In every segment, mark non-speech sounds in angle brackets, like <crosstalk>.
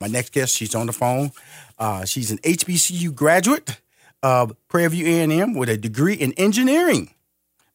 My next guest, she's on the phone. Uh, she's an HBCU graduate of Prairie View A&M with a degree in engineering.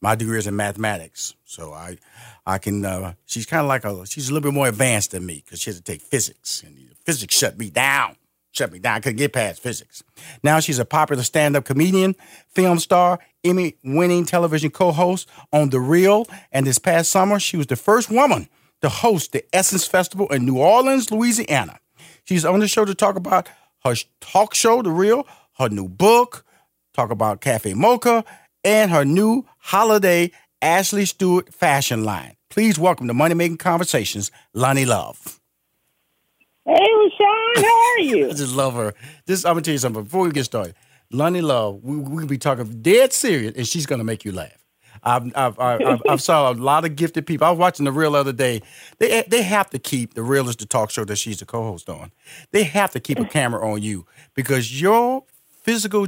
My degree is in mathematics, so I, I can. Uh, she's kind of like a. She's a little bit more advanced than me because she has to take physics, and physics shut me down. Shut me down. I couldn't get past physics. Now she's a popular stand-up comedian, film star, Emmy-winning television co-host on The Real, and this past summer she was the first woman to host the Essence Festival in New Orleans, Louisiana. She's on the show to talk about her talk show, The Real, her new book, talk about Cafe Mocha, and her new holiday Ashley Stewart fashion line. Please welcome to Money Making Conversations, Loni Love. Hey, Rushion, how are you? <laughs> I just love her. This I'm gonna tell you something before we get started. Loni Love, we we be talking dead serious, and she's gonna make you laugh. I've, I've, I've, I've, saw a lot of gifted people. I was watching the real other day. They they have to keep the real is the talk show that she's a co-host on. They have to keep a camera on you because your physical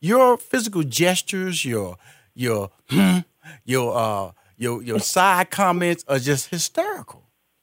your physical gestures, your your hmm, your uh your your side comments are just hysterical,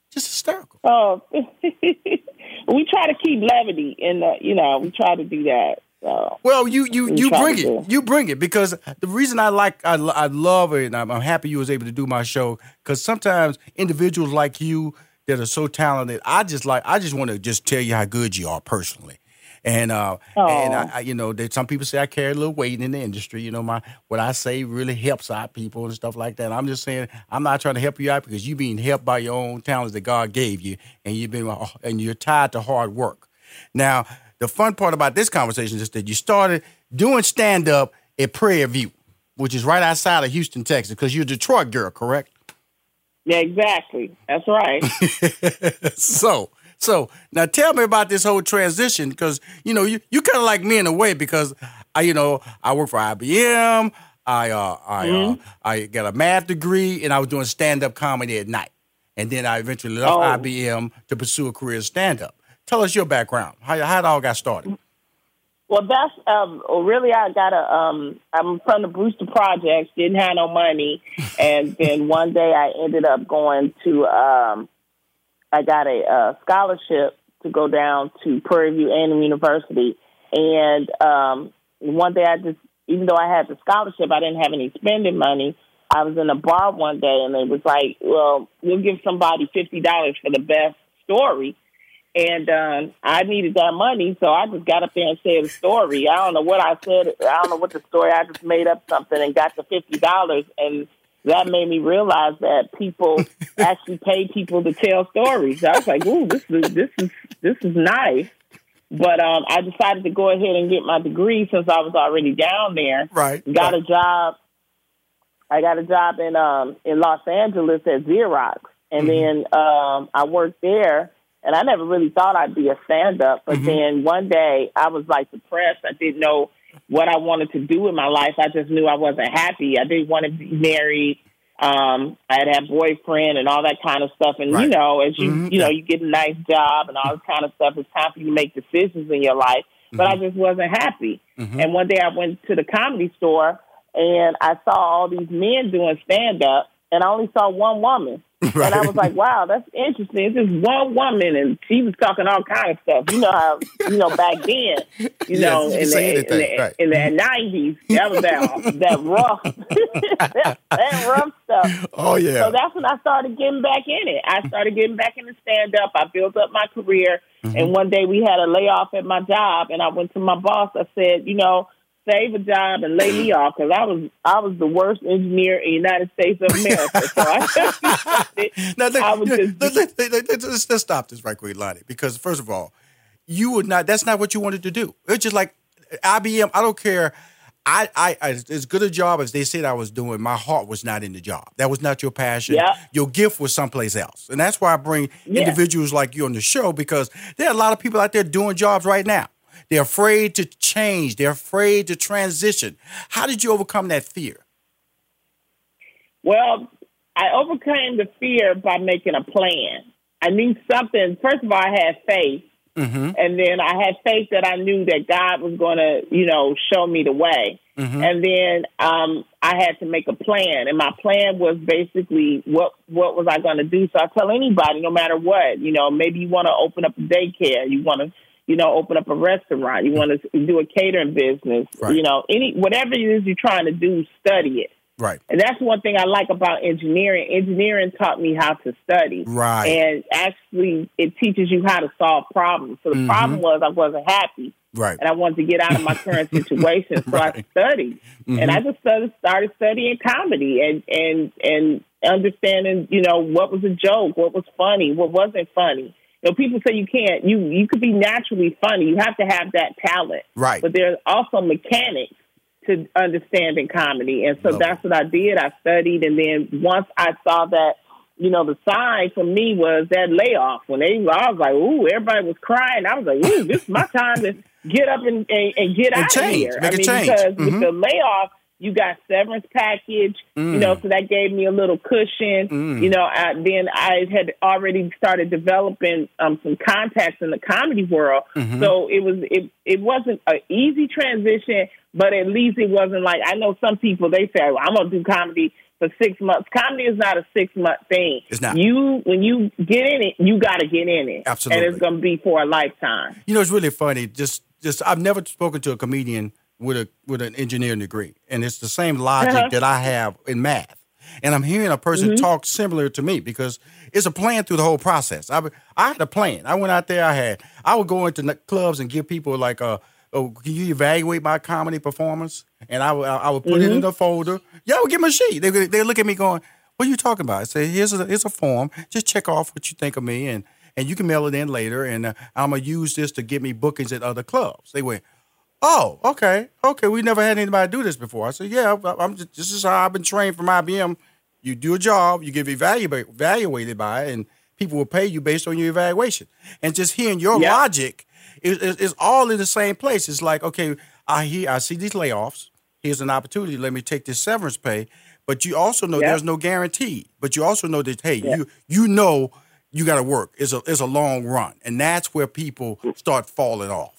just hysterical. Oh, <laughs> we try to keep levity, and you know we try to do that. So well, you you you bring it, you bring it because the reason I like I, I love it, and I'm, I'm happy you was able to do my show because sometimes individuals like you that are so talented, I just like I just want to just tell you how good you are personally. And uh, and I, I, you know, that some people say I carry a little weight in the industry. You know, my what I say really helps out people and stuff like that. I'm just saying I'm not trying to help you out because you're being helped by your own talents that God gave you, and you've been and you're tied to hard work. Now, the fun part about this conversation is that you started doing stand up at Prairie View, which is right outside of Houston, Texas, because you're a Detroit girl, correct? Yeah, exactly. That's right. <laughs> so so now tell me about this whole transition because you know you you kind of like me in a way because I you know I work for IBM. I uh, I uh, mm-hmm. uh, I got a math degree and I was doing stand up comedy at night, and then I eventually left oh. IBM to pursue a career in stand up. Tell us your background. How how it all got started. Well, that's um, really I got a. Um, I'm from the Brewster Projects. Didn't have no money, <laughs> and then one day I ended up going to um, I got a, a scholarship to go down to Prairie View A&M University, and um, one day I just, even though I had the scholarship, I didn't have any spending money. I was in a bar one day, and it was like, "Well, we'll give somebody fifty dollars for the best story." And um, I needed that money, so I just got up there and said a story. I don't know what I said. I don't know what the story. I just made up something and got the fifty dollars, and that made me realize that people <laughs> actually pay people to tell stories. I was like, "Ooh, this is this is this is nice." But um, I decided to go ahead and get my degree since I was already down there. Right. Got right. a job. I got a job in um in Los Angeles at Xerox, and mm-hmm. then um I worked there. And I never really thought I'd be a stand up, but mm-hmm. then one day I was like depressed. I didn't know what I wanted to do in my life. I just knew I wasn't happy. I didn't want to be married. Um, I had a boyfriend and all that kind of stuff. And right. you know, as you mm-hmm. you know, you get a nice job and all this kind of stuff. It's time for you to make decisions in your life. Mm-hmm. But I mm-hmm. just wasn't happy. Mm-hmm. And one day I went to the comedy store and I saw all these men doing stand up, and I only saw one woman. <laughs> Right. And I was like, wow, that's interesting. It's just one woman, and she was talking all kind of stuff. You know how, you know, back then, <laughs> you yes, know, in the, in the, right. in the 90s, that was that, <laughs> that rough, that, that, rough stuff. Oh, yeah. So that's when I started getting back in it. I started getting back in the stand up. I built up my career. Mm-hmm. And one day we had a layoff at my job, and I went to my boss. I said, you know, save a job and lay me <laughs> off because I was I was the worst engineer in the United States of America. So I, <laughs> now, let, I was just, let, let, let, let's, let's stop this right quick, Loni, because first of all, you would not. That's not what you wanted to do. It's just like IBM. I don't care. I, I, as good a job as they said I was doing, my heart was not in the job. That was not your passion. Yeah. Your gift was someplace else. And that's why I bring yeah. individuals like you on the show because there are a lot of people out there doing jobs right now. They're afraid to change. They're afraid to transition. How did you overcome that fear? Well, I overcame the fear by making a plan. I knew something. First of all, I had faith Mm-hmm. And then I had faith that I knew that God was going to, you know, show me the way. Mm-hmm. And then um, I had to make a plan, and my plan was basically what what was I going to do. So I tell anybody, no matter what, you know, maybe you want to open up a daycare, you want to, you know, open up a restaurant, you want to do a catering business, right. you know, any whatever it is you're trying to do, study it. Right. And that's one thing I like about engineering. Engineering taught me how to study. Right. And actually, it teaches you how to solve problems. So the mm-hmm. problem was I wasn't happy. Right. And I wanted to get out of my current <laughs> situation. So right. I studied. Mm-hmm. And I just started, started studying comedy and, and, and understanding, you know, what was a joke, what was funny, what wasn't funny. You know, people say you can't, you, you could be naturally funny. You have to have that talent. Right. But there's also mechanics to understanding comedy. And so Love that's it. what I did. I studied. And then once I saw that, you know, the sign for me was that layoff. When they, I was like, ooh, everybody was crying. I was like, ooh, this is my time to get up and, and, and get and out change. of here. Make I mean, change. because mm-hmm. with the layoff, you got severance package, mm. you know, mm. so that gave me a little cushion. Mm. You know, I, then I had already started developing um, some contacts in the comedy world, mm-hmm. so it was it it wasn't an easy transition, but at least it wasn't like I know some people they say well, I'm gonna do comedy for six months. Comedy is not a six month thing. It's not. You when you get in it, you got to get in it. Absolutely, and it's gonna be for a lifetime. You know, it's really funny. Just just I've never spoken to a comedian with a with an engineering degree, and it's the same logic uh-huh. that I have in math. And I'm hearing a person mm-hmm. talk similar to me because it's a plan through the whole process. I I had a plan. I went out there. I had I would go into clubs and give people like a. Oh, can you evaluate my comedy performance? And I would I would put mm-hmm. it in mm-hmm. a folder. Yeah, I would give them a sheet. They they look at me going, "What are you talking about?" I say, "Here's a here's a form. Just check off what you think of me, and and you can mail it in later. And uh, I'm gonna use this to get me bookings at other clubs." They went, Oh, okay, okay. We never had anybody do this before. I said, yeah, I'm just, this is how I've been trained from IBM. You do a job, you get evaluated, evaluated by it, and people will pay you based on your evaluation. And just hearing your yep. logic is, is, is, all in the same place. It's like, okay, I hear, I see these layoffs. Here's an opportunity. Let me take this severance pay. But you also know yep. there's no guarantee. But you also know that hey, yep. you you know you got to work. It's a it's a long run, and that's where people mm. start falling off.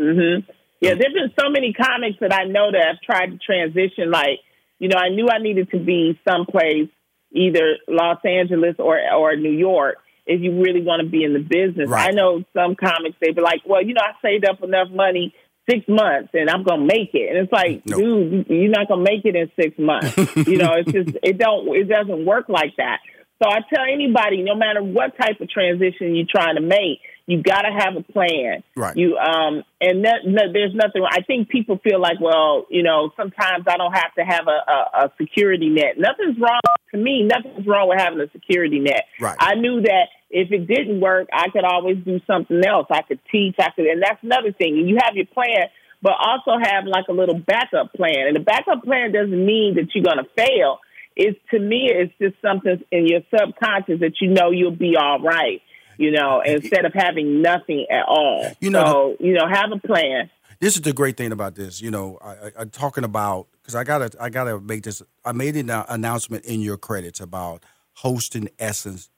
Mm-hmm. Yeah, there's been so many comics that I know that have tried to transition. Like, you know, I knew I needed to be someplace, either Los Angeles or or New York, if you really want to be in the business. Right. I know some comics they be like, well, you know, I saved up enough money six months and I'm gonna make it. And it's like, nope. dude, you're not gonna make it in six months. <laughs> you know, it's just it don't it doesn't work like that. So I tell anybody, no matter what type of transition you're trying to make, you got to have a plan. Right. You um and that, no, there's nothing. I think people feel like, well, you know, sometimes I don't have to have a, a, a security net. Nothing's wrong to me. Nothing's wrong with having a security net. Right. I knew that if it didn't work, I could always do something else. I could teach. I could, and that's another thing. You have your plan, but also have like a little backup plan. And the backup plan doesn't mean that you're going to fail. It's to me, it's just something in your subconscious that you know you'll be all right you know, instead of having nothing at all. You know, so, you know, have a plan. This is the great thing about this. You know, I, am talking about because I gotta, I gotta make this. I made an announcement in your credits about hosting Essence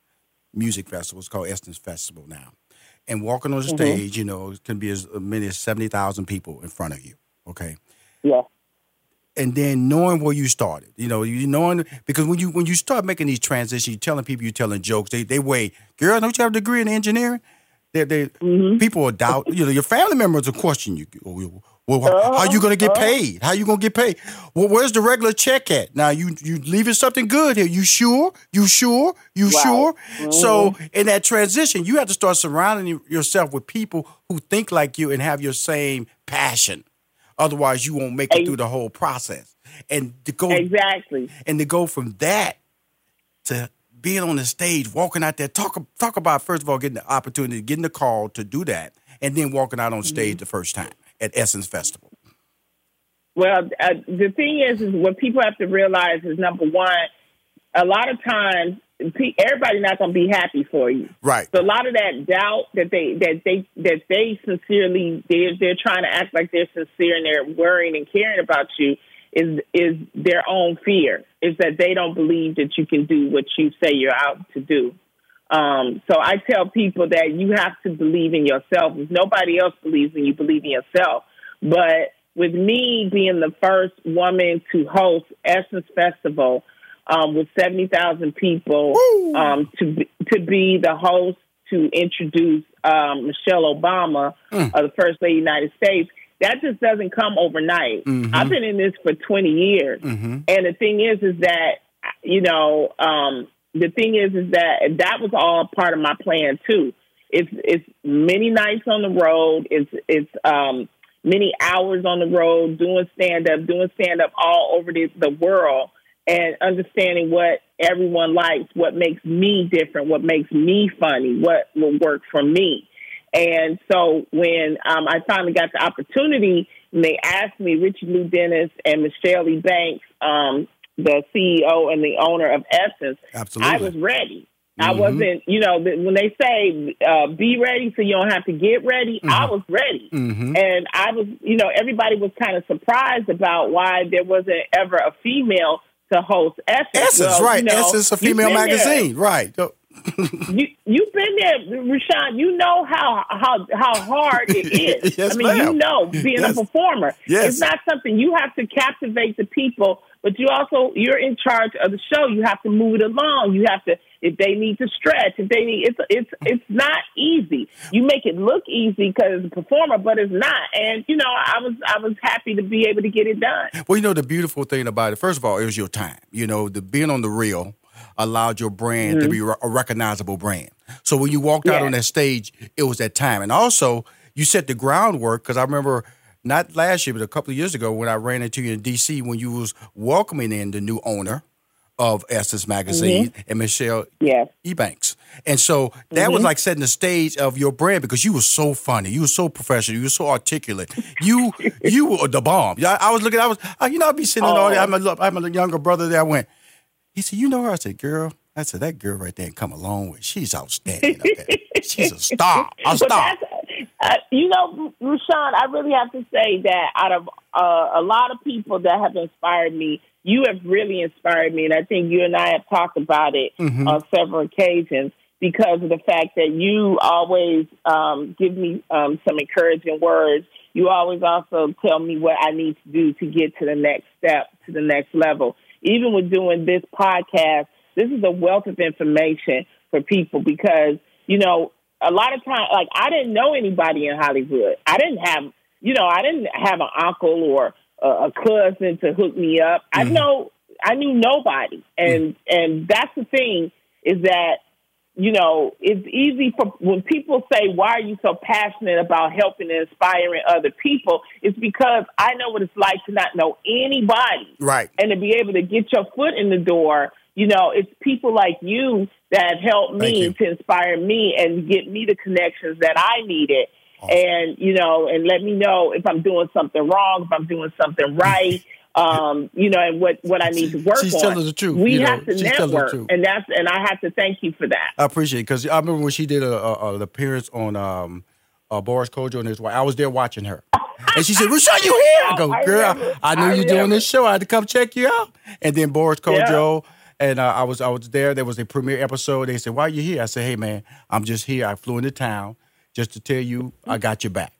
Music Festival. It's called Essence Festival now, and walking on the mm-hmm. stage, you know, it can be as many as seventy thousand people in front of you. Okay. Yeah and then knowing where you started. You know, you knowing because when you when you start making these transitions, you're telling people you're telling jokes. They they wait, girl, don't you have a degree in engineering? They they mm-hmm. people will doubt. You know, your family members will question you. Well, how you gonna get uh, paid? How are you gonna get paid? Well, where's the regular check at? Now you you leaving something good here. You sure? You sure? You wow. sure? Mm-hmm. So in that transition, you have to start surrounding yourself with people who think like you and have your same passion. Otherwise, you won't make it through the whole process. And to go exactly, and to go from that to being on the stage, walking out there, talk talk about first of all getting the opportunity, getting the call to do that, and then walking out on stage mm-hmm. the first time at Essence Festival. Well, uh, the thing is, is what people have to realize is number one, a lot of times everybody's not going to be happy for you. Right. So a lot of that doubt that they that they that they sincerely they're they're trying to act like they're sincere and they're worrying and caring about you is is their own fear. Is that they don't believe that you can do what you say you're out to do. Um, so I tell people that you have to believe in yourself. If nobody else believes in you, believe in yourself. But with me being the first woman to host Essence Festival um, with 70,000 people, um, to, be, to be the host to introduce um, Michelle Obama, mm. uh, the First Lady of the United States, that just doesn't come overnight. Mm-hmm. I've been in this for 20 years. Mm-hmm. And the thing is, is that, you know, um, the thing is, is that that was all part of my plan too. It's, it's many nights on the road. It's, it's, um, many hours on the road doing stand up, doing stand up all over the, the world and understanding what everyone likes, what makes me different, what makes me funny, what will work for me. And so when um, I finally got the opportunity, and they asked me, Richelieu Dennis and Michelle E. Banks, um, the CEO and the owner of Essence, Absolutely. I was ready. Mm-hmm. I wasn't, you know, when they say uh, be ready so you don't have to get ready, mm-hmm. I was ready. Mm-hmm. And I was, you know, everybody was kind of surprised about why there wasn't ever a female to host Essence. Essence, well, right. You know, Essence, a female magazine, there. right. <laughs> you you've been there, Rushion. You know how how how hard it <laughs> is. yes, I mean, ma'am. you know, being yes. a performer, yes. it's not something you have to captivate the people, but you also you're in charge of the show. You have to move it along. You have to if they need to stretch, if they need it's it's it's not easy. You make it look easy because it's a performer, but it's not. And you know, I was I was happy to be able to get it done. Well, you know, the beautiful thing about it, first of all, it was your time. You know, the being on the real allowed your brand mm-hmm. to be a recognizable brand. So when you walked out on that stage, it was that time. And also, you set the groundwork because I remember not last year, but a couple of years ago when I ran into you in D.C. when you was welcoming in the new owner of Essence Magazine mm-hmm. and Michelle yes. Ebanks. And so that mm-hmm. was like setting the stage of your brand because you were so funny, you were so professional, you were so articulate. You <laughs> you were the bomb. I, I was looking, I was, you know, I'd be sitting oh. all there. I'm a, I'm a younger brother there. I went, he said, You know her? I said, Girl, I said, That girl right there and come along with. She's outstanding. She's a star. A <laughs> star. Uh, you know, Rushion, I really have to say that out of uh, a lot of people that have inspired me, you have really inspired me. And I think you and I have talked about it mm-hmm. on several occasions because of the fact that you always um, give me um, some encouraging words. You always also tell me what I need to do to get to the next step, to the next level even with doing this podcast, this is a wealth of information for people because, you know, a lot of times, like I didn't know anybody in Hollywood. I didn't have, you know, I didn't have an uncle or a, a cousin to hook me up. Mm-hmm. I know, I knew nobody. And, mm-hmm. and that's the thing is that you know, it's easy for when people say, Why are you so passionate about helping and inspiring other people? It's because I know what it's like to not know anybody. Right. And to be able to get your foot in the door. You know, it's people like you that helped me to inspire me and get me the connections that I needed. Awesome. And, you know, and let me know if I'm doing something wrong, if I'm doing something <laughs> right um, you know, and what, what I need to work she's on. She's telling the truth. We you know, have to network, and that's and I have to thank you for that. I appreciate it because I remember when she did a, a, an appearance on um, uh, Boris Kodjoe and his wife. I was there watching her, and she said, "Rushion, you here?" I go, <laughs> "Girl, I, I knew you doing this show. I had to come check you out." And then Boris Kodjoe. Yeah. And uh, I was I was there. There was a premiere episode. They said, "Why are you here?" I said, "Hey man, I'm just here. I flew into town just to tell you I got your back."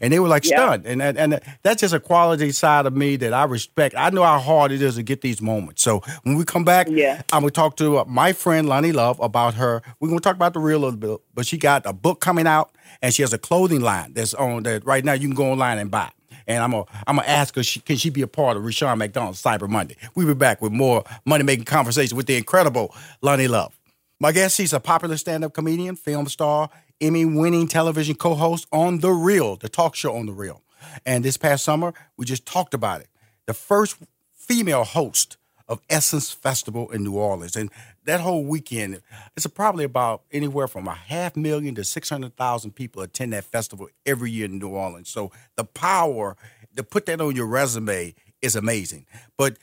and they were like stunned. And, and and that's just a quality side of me that I respect. I know how hard it is to get these moments. So when we come back, yeah. I'm gonna talk to uh, my friend Loni Love about her. We're gonna talk about the real a little bit, but she got a book coming out and she has a clothing line that's on that right now. You can go online and buy. And I'm gonna I'm gonna ask her, she, can she be a part of Rushion McDonald's Cyber Monday? We'll be back with more money making conversation with the incredible Loni Love. My guest, she's a popular stand up comedian, film star, Emmy winning television co host on The Real, the talk show on The Real. And this past summer, we just talked about it. The first female host of Essence Festival in New Orleans. And that whole weekend, it's probably about anywhere from a half million to 600,000 people attend that festival every year in New Orleans. So the power to put that on your resume is amazing. But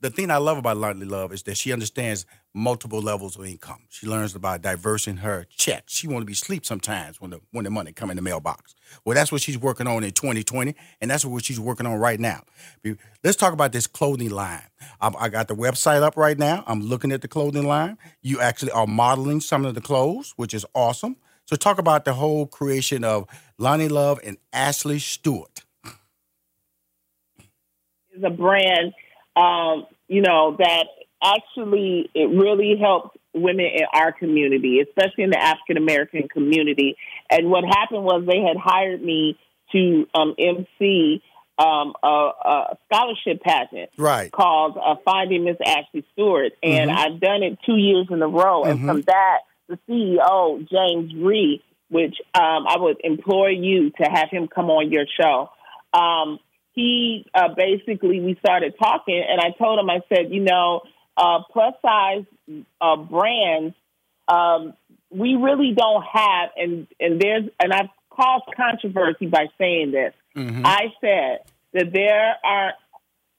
the thing I love about Loni Love is that she understands multiple levels of income. She learns about diversing her checks. She want to be sleep sometimes when the when the money come in the mailbox. Well, that's what she's working on in 2020, and that's what she's working on right now. Let's talk about this clothing line. I, I got the website up right now. I'm looking at the clothing line. You actually are modeling some of the clothes, which is awesome. So talk about the whole creation of Loni Love and Ashley Stewart. Is a brand um, you know, that actually it really helped women in our community, especially in the African American community. And what happened was they had hired me to um, MC um, a, a, scholarship pageant right. called uh, Finding Miss Ashley Stewart. And mm-hmm. I've done it two years in a row. Mm-hmm. And from that, the CEO, James Rhee, which um, I would implore you to have him come on your show. Um, he uh, basically we started talking, and I told him I said, you know, uh, plus size uh, brands, um, we really don't have, and and there's and I've caused controversy by saying this. Mm-hmm. I said that there aren't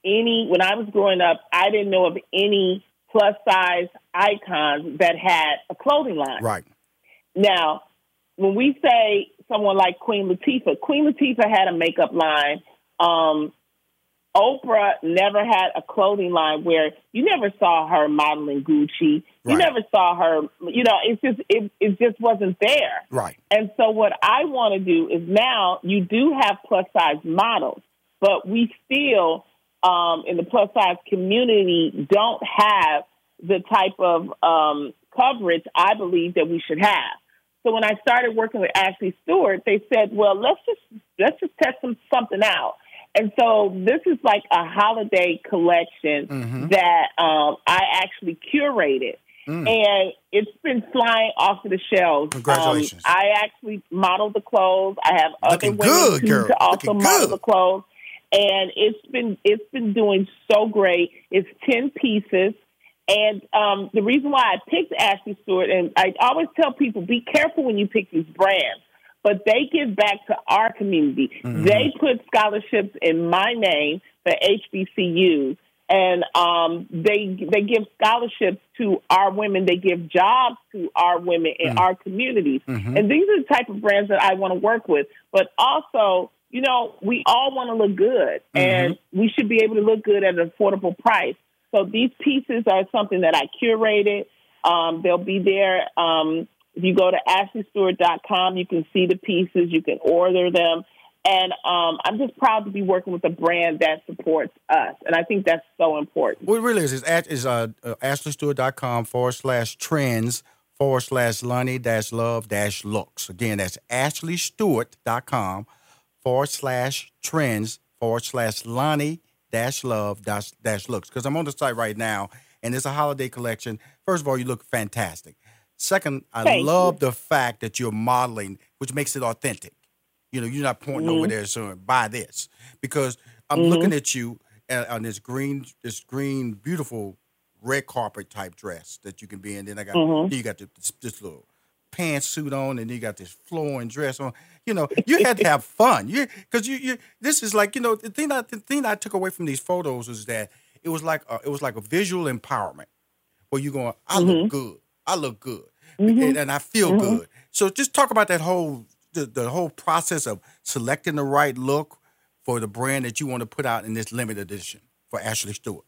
any when I was growing up, I didn't know of any plus size icons that had a clothing line. Right. Now, when we say someone like Queen Latifah, Queen Latifah had a makeup line um, Oprah never had a clothing line where you never saw her modeling Gucci. You never saw her, you know, it's just it, it just wasn't there. Right. And so what I want to do is now you do have plus size models, but we still um, in the plus size community don't have the type of um, coverage I believe that we should have. So when I started working with Ashley Stewart, they said, "Well, let's just let's just test some, something out." And so this is like a holiday collection mm-hmm. that um, I actually curated. Mm. And it's been flying off of the shelves. Congratulations! Um, I actually modeled the clothes. I have Looking other women good, girl. to also Looking model good. the clothes, and it's been it's been doing so great. It's ten pieces, and um, the reason why I picked Ashley Stewart, and I always tell people, be careful when you pick these brands but they give back to our community. Mm-hmm. They put scholarships in my name for HBCUs, and um, they they give scholarships to our women. They give jobs to our women in mm-hmm. our communities, mm-hmm. and these are the type of brands that I want to work with. But also, you know, we all want to look good, mm-hmm. and we should be able to look good at an affordable price. So these pieces are something that I curated. Um, they'll be there. Um, if you go to ashleystewart.com, you can see the pieces, you can order them. And um, I'm just proud to be working with a brand that supports us. And I think that's so important. What it really is is, is uh, uh, ashleystewart.com forward slash trends forward slash Loni dash love dash looks. Again, that's ashleystewart.com forward slash trends forward slash Loni dash love dash, dash looks. Because I'm on the site right now and it's a holiday collection. First of all, you look fantastic. Second, I Thank love you. the fact that you're modeling, which makes it authentic. You know, you're not pointing mm-hmm. over there saying buy this because I'm mm-hmm. looking at you on this green, this green, beautiful red carpet type dress that you can be in. Then I got, mm-hmm. then you got this, this little pantsuit on, and you got this flowing dress on. You know, you had to <laughs> have fun. You because you you this is like you know the thing I the thing I took away from these photos is that it was like a, it was like a visual empowerment where you're going, I look mm-hmm. good, I look good mm-hmm. and, and, I feel mm-hmm. good. So just talk about that whole the, the whole process of selecting the right look for the brand that you want to put out in this limited edition for Ashley Stewart.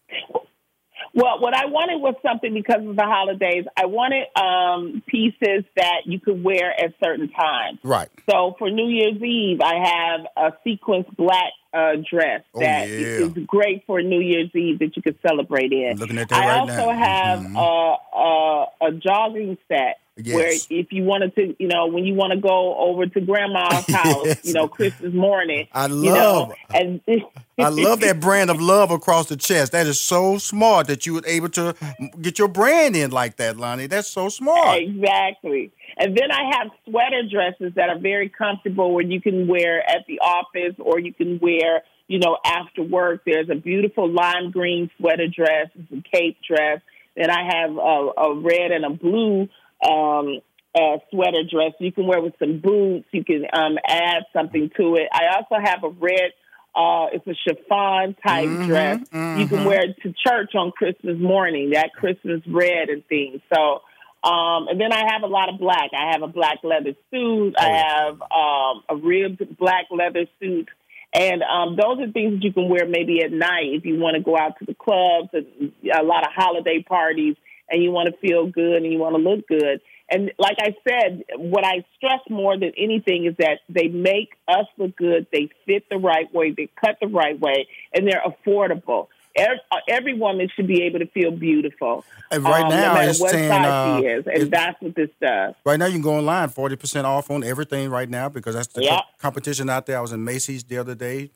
Well, what I wanted was something because of the holidays. I wanted um, pieces that you could wear at certain times. Right. So for New Year's Eve, I have a sequence black uh, dress oh, that yeah. is great for New Year's Eve that you could celebrate in. I'm looking at that I right also now. have mm-hmm. a, a, a jogging set Yes. Where if you wanted to, you know, when you want to go over to grandma's <laughs> house, yes. you know, Christmas morning. I love, you know, and <laughs> I love that brand of love across the chest. That is so smart that you were able to get your brand in like that, Loni. That's so smart. Exactly. And then I have sweater dresses that are very comfortable where you can wear at the office or you can wear, you know, after work. There's a beautiful lime green sweater dress, a cape dress. Then I have a, a red and a blue um, a sweater dress you can wear with some boots. You can um, add something to it. I also have a red Uh, it's a chiffon type Mhm, dress. You mhm. can wear it to church on Christmas morning, that Christmas red and things. So, um, and then I have a lot of black. I have a black leather suit. I Oh, have um, a ribbed black leather suit. And um, those are things that you can wear maybe at night if you want to go out to the clubs, and a lot of holiday parties, and you want to feel good and you want to look good. And like I said, what I stress more than anything is that they make us look good. They fit the right way. They cut the right way, and they're affordable. Every, every woman should be able to feel beautiful. And right um, now no it's what saying, size uh, she is, and it- that's what this does. Right now, you can go online, forty percent off on everything right now because that's the Yeah. co- competition out there. I was in Macy's the other day,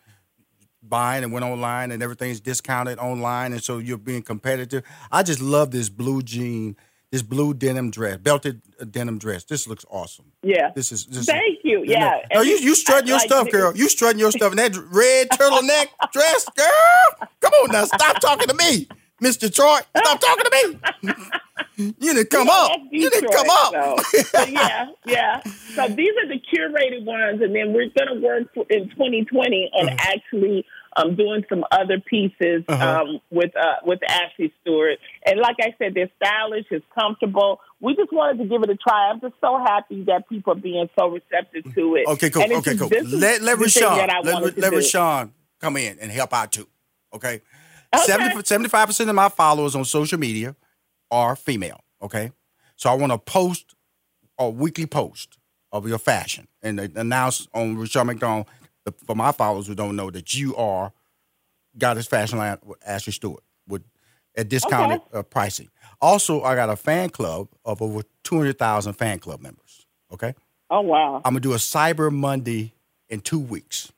buying and went online, and everything's discounted online, and so you're being competitive. I just love this blue jean, this blue denim dress, belted uh, denim dress. This looks awesome. Yeah. This is this. Thank you. Yeah. No, you you strutting your like stuff, girl. You strutting your stuff in that red turtleneck <laughs> dress, girl. Come on now, stop talking to me, Miss Detroit. Stop <laughs> talking to me. You didn't come up. That's You didn't come up. So, yeah, yeah. So these are the curated ones, and then we're going to work for- in 2020 on actually um, doing some other pieces Uh-huh. um, with uh, with Ashley Stewart. And like I said, they're stylish, it's comfortable. We just wanted to give it a try. I'm just so happy that people are being so receptive to it. Okay, cool. Okay, cool. Let let Rushion let, let. Rushion come in and help out too. Okay. Okay. 75 percent of my followers on social media are female. Okay. So I want to post a weekly post of your fashion and announce on Rushion McDonald the, for my followers who don't know that you are got his fashion line with Ashley Stewart with at discounted uh, pricing. Also, I got a fan club of over 200,000 fan club members. Okay. Oh wow! I'm gonna do a Cyber Monday in two weeks.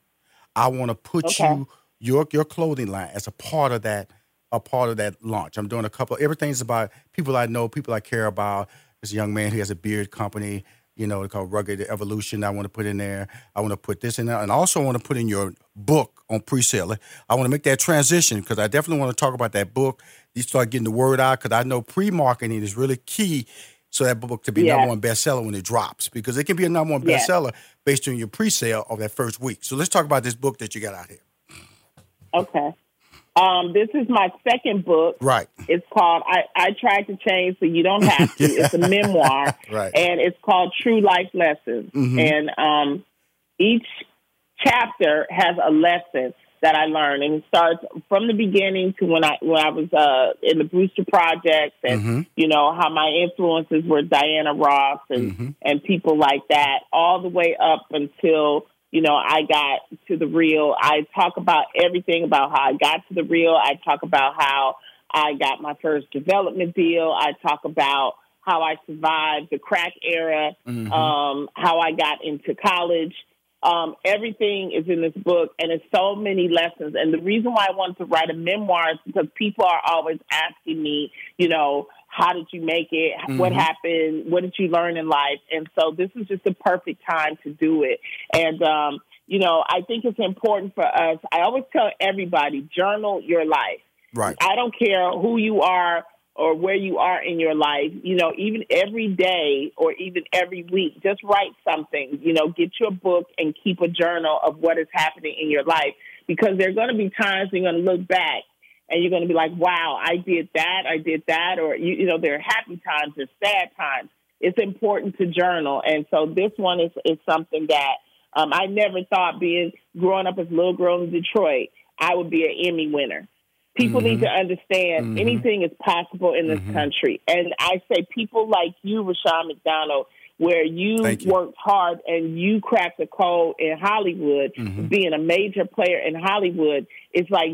I want to put Okay. you your your clothing line as a part of that a part of that launch. I'm doing a couple. Everything's about people I know, people I care about. This young man who has a beard company, you know, called Rugged Evolution. I want to put in there. I want to put this in there, and also I want to put in your book on pre-sale. I want to make that transition because I definitely want to talk about that book. You start getting the word out because I know pre-marketing is really key. So that book to be Yeah. number one bestseller when it drops because it can be a number one Yeah. bestseller based on your pre-sale of that first week. So let's talk about this book that you got out here. Okay. Um, this is my second book. Right. It's called I, I Tried to Change So You Don't Have to. It's a <laughs> memoir. Right. And it's called True Life Lessons. Mhm. And um, each chapter has a lesson that I learned. And it starts from the beginning to when I when I was uh, in the Brewster Project, and Mhm. you know, how my influences were Diana Ross and, Mhm. and people like that, all the way up until, you know, I got to the real. I talk about everything about how I got to the real. I talk about how I got my first development deal. I talk about how I survived the crack era, Mhm. um, how I got into college. Um, everything is in this book, and it's so many lessons. And the reason why I wanted to write a memoir is because people are always asking me, you know, how did you make it? What Mhm. happened? What did you learn in life? And so this is just the perfect time to do it. And, um, you know, I think it's important for us. I always tell everybody, journal your life. Right. I don't care who you are or where you are in your life, you know, even every day or even every week, just write something, you know, get your book and keep a journal of what is happening in your life because there are going to be times you're going to look back and you're going to be like, wow, I did that, I did that, or, you, you know, there are happy times, there's sad times. It's important to journal. And so this one is, is something that um, I never thought being growing up as a little girl in Detroit, I would be an Emmy winner. People need to understand Mhm. anything is possible in this Mhm. country. And I say people like you, Rushion McDonald, where you, you. worked hard and you cracked the code in Hollywood, Mhm. being a major player in Hollywood, it's like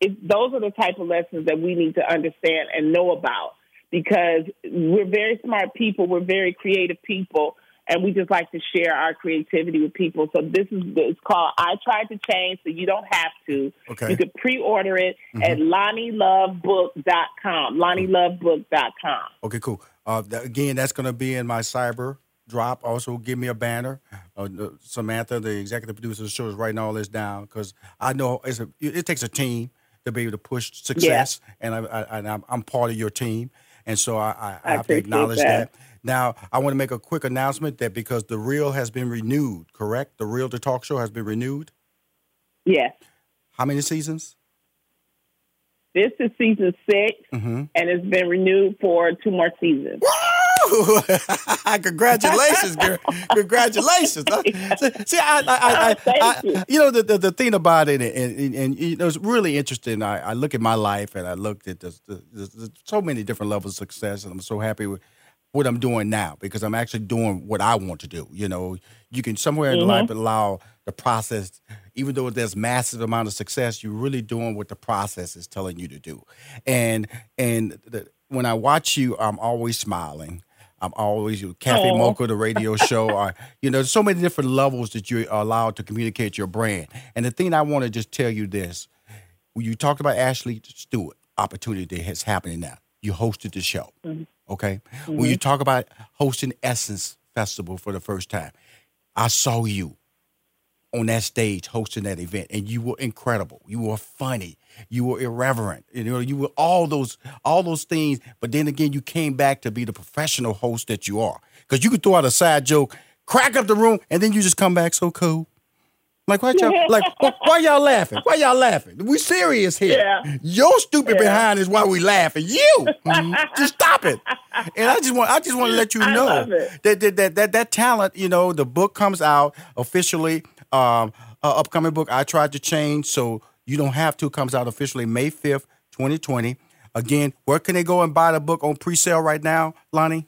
it, those are the type of lessons that we need to understand and know about because we're very smart people, we're very creative people, and we just like to share our creativity with people. So this is it's called I Tried to Change So You Don't Have to. Okay. You could pre-order it at LoniLoveBook.com. LoniLoveBook.com. Okay, cool. Uh, th- again, that's going to be in my cyber drop. Also, give me a banner. Uh, the- Samantha, the executive producer of the show, is writing all this down because I know it's a, it takes a team to be able to push success, and, I, I, and I'm, I'm part of your team, and so I, I, I I have to acknowledge that. that. Now, I want to make a quick announcement that because the Real has been renewed, correct? The Real to Talk Show has been renewed. Yes. How many seasons? This is season 6 Mm-hmm. and it's been renewed for two more seasons. Woo! <laughs> Congratulations, girl. <laughs> Congratulations. See, I, I, I, I, you. you know, the, the, the thing about it, and, and, and you know, it's really interesting. I, I look at my life and I looked at the, the, so many different levels of success, and I'm so happy with what I'm doing now because I'm actually doing what I want to do. You know, you can somewhere in life mm-hmm. allow the process, even though there's massive amount of success, you're really doing what the process is telling you to do. And and the, when I watch you, I'm always smiling. I'm always you, Cafe Aw. Mocha, the <laughs> radio show, or you know, there's so many different levels that you are allowed to communicate your brand. And the thing I want to just tell you this: when you talked about Ashley Stewart opportunity that has happening now, you hosted the show. Mm-hmm. Okay, when you mm-hmm. talk about hosting Essence Festival for the first time, I saw you on that stage hosting that event, and you were incredible. You were funny. You were irreverent. You know, you were all those all those things. But then again, you came back to be the professional host that you are, because you could throw out a side joke, crack up the room, and then you just come back so cool. Like why y'all like <laughs> why, y'all laughing? Why y'all laughing? We serious here. Yeah. Your stupid Yeah. behind is why we laughing. You Mhm. just stop it. <laughs> And I just want I just want to let you know that, that that that that talent. You know, the book comes out officially. Um, uh, upcoming book I tried to change so you don't have to comes out officially May fifth, twenty twenty. Again, where can they go and buy the book on pre-sale right now, Loni?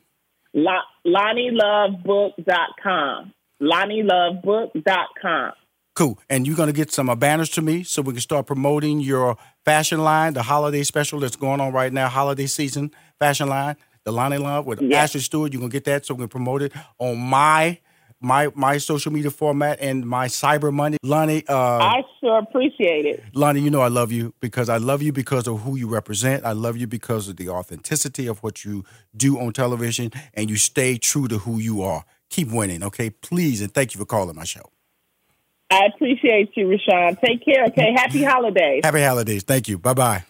La- LoniLoveBook.com. LoniLoveBook.com. Cool. And you're going to get some uh, banners to me so we can start promoting your fashion line, the holiday special that's going on right now, holiday season fashion line, the Loni Love with Yeah. Ashley Stewart. You're going to get that so we can promote it on my my my social media format and my cyber money. Loni, uh, I sure appreciate it. Loni, you know I love you because I love you because of who you represent. I love you because of the authenticity of what you do on television and you stay true to who you are. Keep winning, okay? Please, and thank you for calling my show. I appreciate you, Rushion. Take care, okay? Happy holidays. Happy holidays. Thank you. Bye bye.